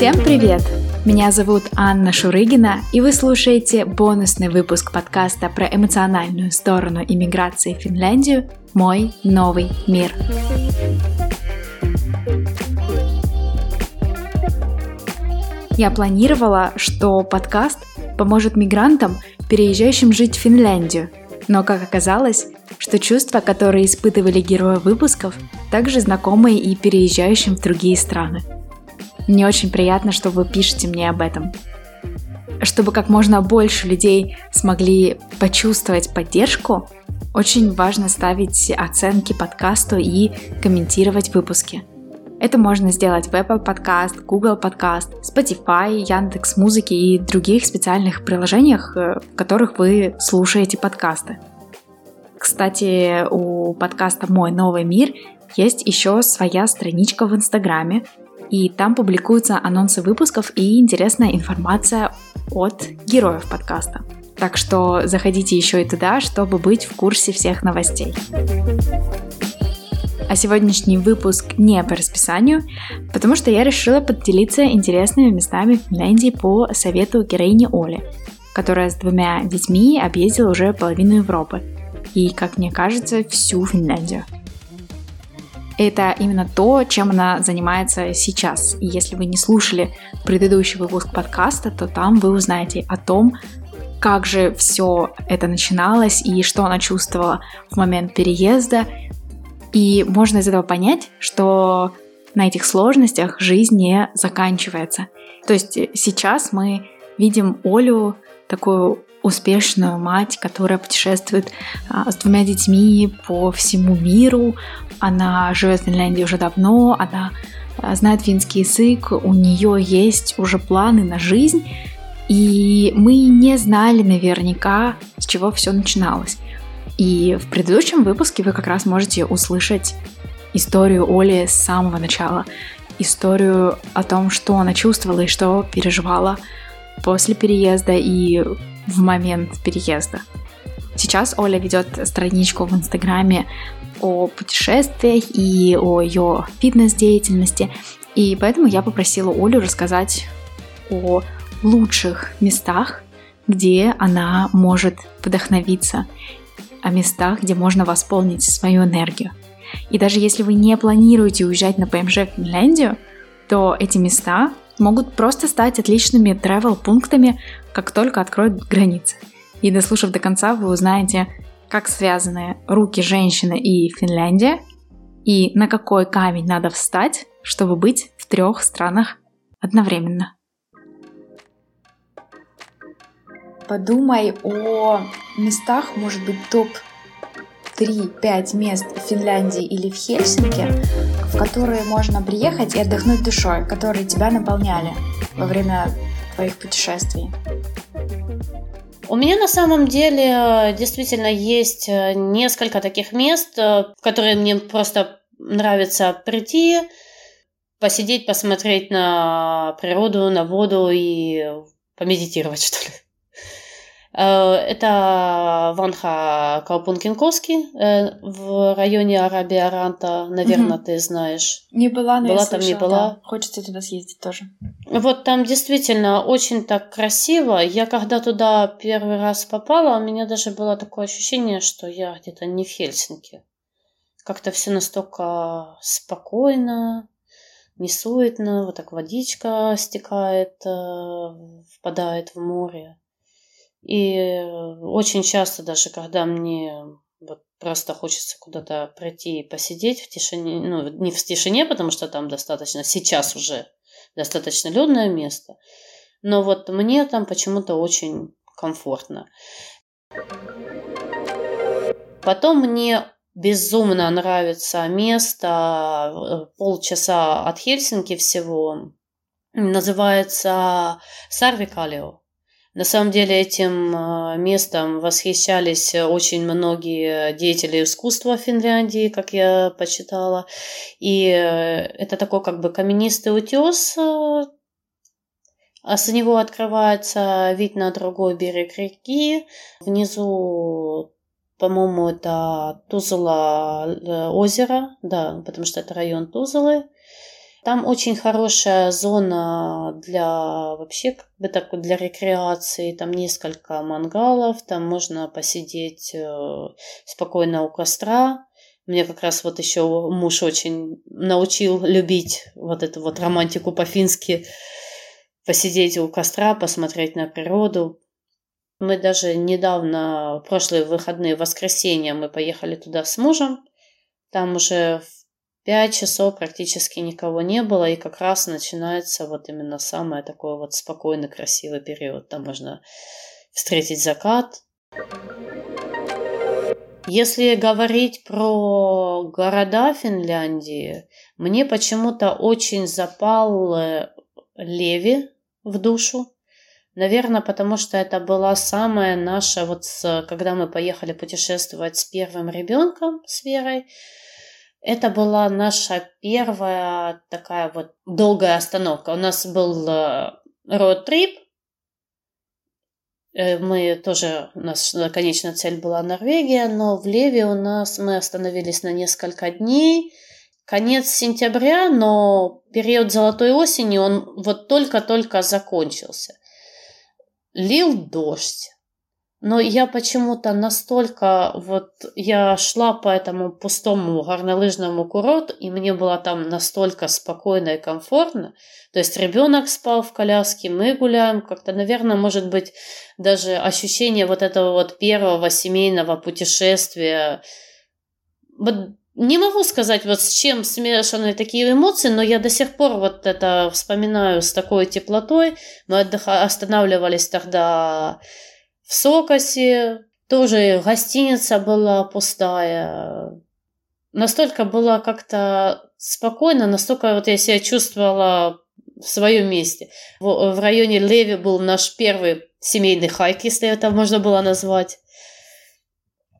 Всем привет! Меня зовут Анна Шурыгина, и вы слушаете бонусный выпуск подкаста про эмоциональную сторону иммиграции в Финляндию «Мой новый мир». Я планировала, что подкаст поможет мигрантам, переезжающим жить в Финляндию, но как оказалось, что чувства, которые испытывали герои выпусков, также знакомы и переезжающим в другие страны. Мне очень приятно, что вы пишете мне об этом. Чтобы как можно больше людей смогли почувствовать поддержку, очень важно ставить оценки подкасту и комментировать выпуски. Это можно сделать в Apple Podcast, Google Podcast, Spotify, Яндекс Музыки и других специальных приложениях, э, в которых вы слушаете подкасты. Кстати, у подкаста «Мой новый мир» есть еще своя страничка в Инстаграме, и там публикуются анонсы выпусков и интересная информация от героев подкаста. Так что заходите еще и туда, чтобы быть в курсе всех новостей. А сегодняшний выпуск не по расписанию, потому что я решила поделиться интересными местами в Финляндии по совету героини Оли, которая с двумя детьми объездила уже половину Европы и, как мне кажется, всю Финляндию. Это именно то, чем она занимается сейчас. И если вы не слушали предыдущий выпуск подкаста, то там вы узнаете о том, как же все это начиналось и что она чувствовала в момент переезда. И можно из этого понять, что на этих сложностях жизнь не заканчивается. То есть сейчас мы видим Олю такую успешную мать, которая путешествует а, с двумя детьми по всему миру. Она живет в Финляндии уже давно, она а, знает финский язык, у нее есть уже планы на жизнь, и мы не знали наверняка, с чего все начиналось. И в предыдущем выпуске вы как раз можете услышать историю Оли с самого начала, историю о том, что она чувствовала и что переживала после переезда и в момент переезда. Сейчас Оля ведет страничку в Инстаграме о путешествиях и о ее фитнес-деятельности. И поэтому я попросила Олю рассказать о лучших местах, где она может вдохновиться, о местах, где можно восполнить свою энергию. И даже если вы не планируете уезжать на ПМЖ в Финляндию, то эти места могут просто стать отличными travel-пунктами, как только откроют границы. И дослушав до конца, вы узнаете, как связаны руки женщины и Финляндия, и на какой камень надо встать, чтобы быть в трех странах одновременно. Подумай о местах, может быть, топ 3-5 мест в Финляндии или в Хельсинки, в которые можно приехать и отдохнуть душой, которые тебя наполняли во время твоих путешествий? У меня на самом деле э, действительно есть э, несколько таких мест, э, в которые мне просто нравится прийти, посидеть, посмотреть на природу, на воду и помедитировать, что ли. Э, это Ванха Каупункинковский э, в районе Арабия Ранта, наверное, угу. ты знаешь. Не была, но была я там, слышала, не была. Да. Хочется туда съездить тоже. Вот там действительно очень так красиво. Я когда туда первый раз попала, у меня даже было такое ощущение, что я где-то не в Хельсинки. Как-то все настолько спокойно, не суетно, вот так водичка стекает, э, впадает в море. И очень часто даже, когда мне вот просто хочется куда-то пройти и посидеть в тишине, ну, не в тишине, потому что там достаточно, сейчас уже достаточно людное место, но вот мне там почему-то очень комфортно. Потом мне безумно нравится место э, полчаса от Хельсинки всего. Называется Сарвикалио. На самом деле этим а, местом восхищались очень многие деятели искусства Финляндии, как я почитала. И э, это такой как бы каменистый утес, а, а с него открывается вид на другой берег реки. Внизу, по-моему, это Тузла э, озеро, да, потому что это район Тузлы. Там очень хорошая зона для вообще как бы так для рекреации. Там несколько мангалов, там можно посидеть э, спокойно у костра. Мне как раз вот еще муж очень научил любить вот эту вот романтику по-фински. Посидеть у костра, посмотреть на природу. Мы даже недавно, прошлые выходные, воскресенье, мы поехали туда с мужем. Там уже пять часов практически никого не было, и как раз начинается вот именно самый такой вот спокойный, красивый период. Там можно встретить закат. Если говорить про города Финляндии, мне почему-то очень запал Леви в душу. Наверное, потому что это была самая наша, вот когда мы поехали путешествовать с первым ребенком, с Верой, это была наша первая такая вот долгая остановка. У нас был роуд-трип, э, Э, мы тоже, у нас конечная цель была Норвегия, но в Леве у нас мы остановились на несколько дней. Конец сентября, но период золотой осени, он вот только-только закончился. Лил дождь. Но я почему-то настолько вот я шла по этому пустому горнолыжному курорту, и мне было там настолько спокойно и комфортно. То есть ребенок спал в коляске, мы гуляем, как-то, наверное, может быть, даже ощущение вот этого вот первого семейного путешествия. Вот не могу сказать, вот с чем смешаны такие эмоции, но я до сих пор вот это вспоминаю с такой теплотой. Мы отдыха... останавливались тогда в Сокосе тоже гостиница была пустая. Настолько было как-то спокойно, настолько вот я себя чувствовала в своем месте. В, в районе Леви был наш первый семейный хайк, если это можно было назвать.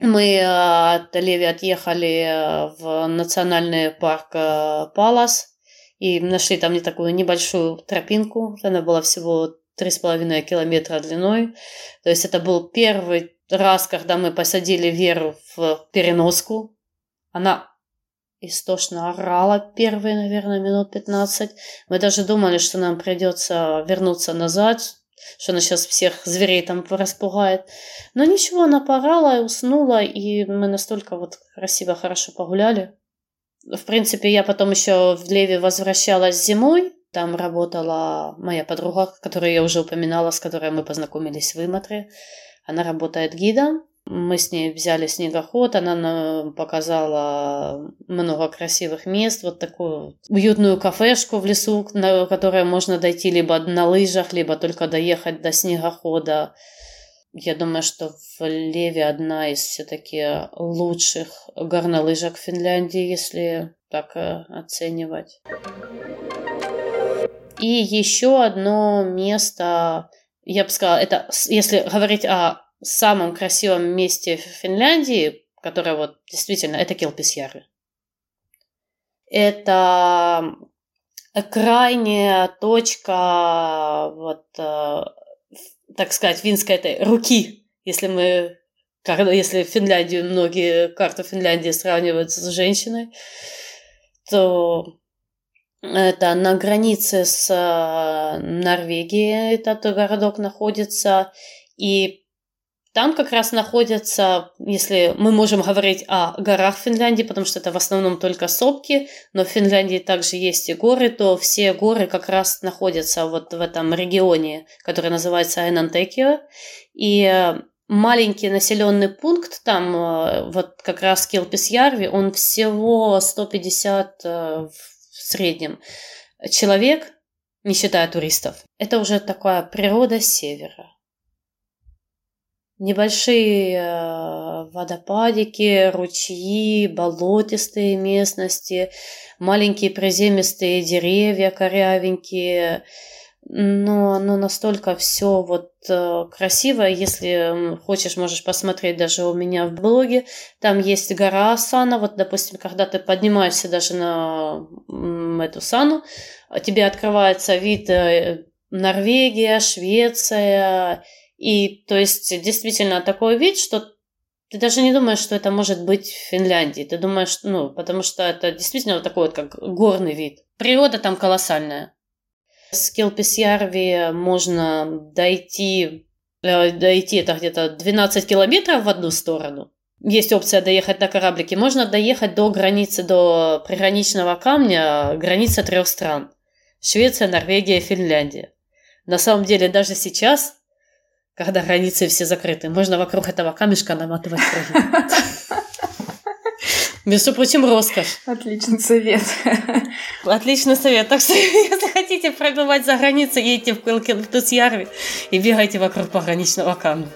Мы э, от Леви отъехали э, в национальный парк э, Палас и нашли там не такую небольшую тропинку. Она была всего три с половиной километра длиной. То есть это был первый раз, когда мы посадили Веру в переноску. Она истошно орала первые, наверное, минут 15. Мы даже думали, что нам придется вернуться назад, что она сейчас всех зверей там распугает. Но ничего, она порала и уснула, и мы настолько вот красиво, хорошо погуляли. В принципе, я потом еще в Леве возвращалась зимой, там работала моя подруга, которую я уже упоминала, с которой мы познакомились в Иматре. Она работает гидом. Мы с ней взяли снегоход, она нам показала много красивых мест, вот такую уютную кафешку в лесу, на которой можно дойти либо на лыжах, либо только доехать до снегохода. Я думаю, что в Леве одна из все-таки лучших горнолыжек Финляндии, если так э, оценивать. И еще одно место, я бы сказала, это если говорить о самом красивом месте в Финляндии, которое вот действительно, это Келписьяры. Это крайняя точка, вот, э, так сказать, финской этой руки, если мы если Финляндию, многие карту Финляндии сравнивают с женщиной, то это на границе с э, Норвегией этот городок находится. И там как раз находятся, если мы можем говорить о горах Финляндии, потому что это в основном только сопки, но в Финляндии также есть и горы, то все горы как раз находятся вот в этом регионе, который называется Айнантекио. И э, маленький населенный пункт, там э, вот как раз Килписьярви, он всего 150 среднем. Человек, не считая туристов, это уже такая природа севера. Небольшие э, водопадики, ручьи, болотистые местности, маленькие приземистые деревья корявенькие – но оно настолько все вот э, красиво. Если хочешь, можешь посмотреть даже у меня в блоге. Там есть гора Асана. Вот, допустим, когда ты поднимаешься даже на эту Сану, тебе открывается вид э, Норвегия, Швеция. И то есть действительно такой вид, что ты даже не думаешь, что это может быть в Финляндии. Ты думаешь, ну, потому что это действительно вот такой вот как горный вид. Природа там колоссальная. С Келписьярви можно дойти, э, дойти это где-то 12 километров в одну сторону. Есть опция доехать на кораблике. Можно доехать до границы, до приграничного камня, граница трех стран. Швеция, Норвегия, Финляндия. На самом деле даже сейчас когда границы все закрыты. Можно вокруг этого камешка наматывать. Между прочим, роскошь. Отличный совет. Отличный совет. Так что, если хотите пробивать за границу, едете в Кылкин, в Тусьярви и бегайте вокруг пограничного камня.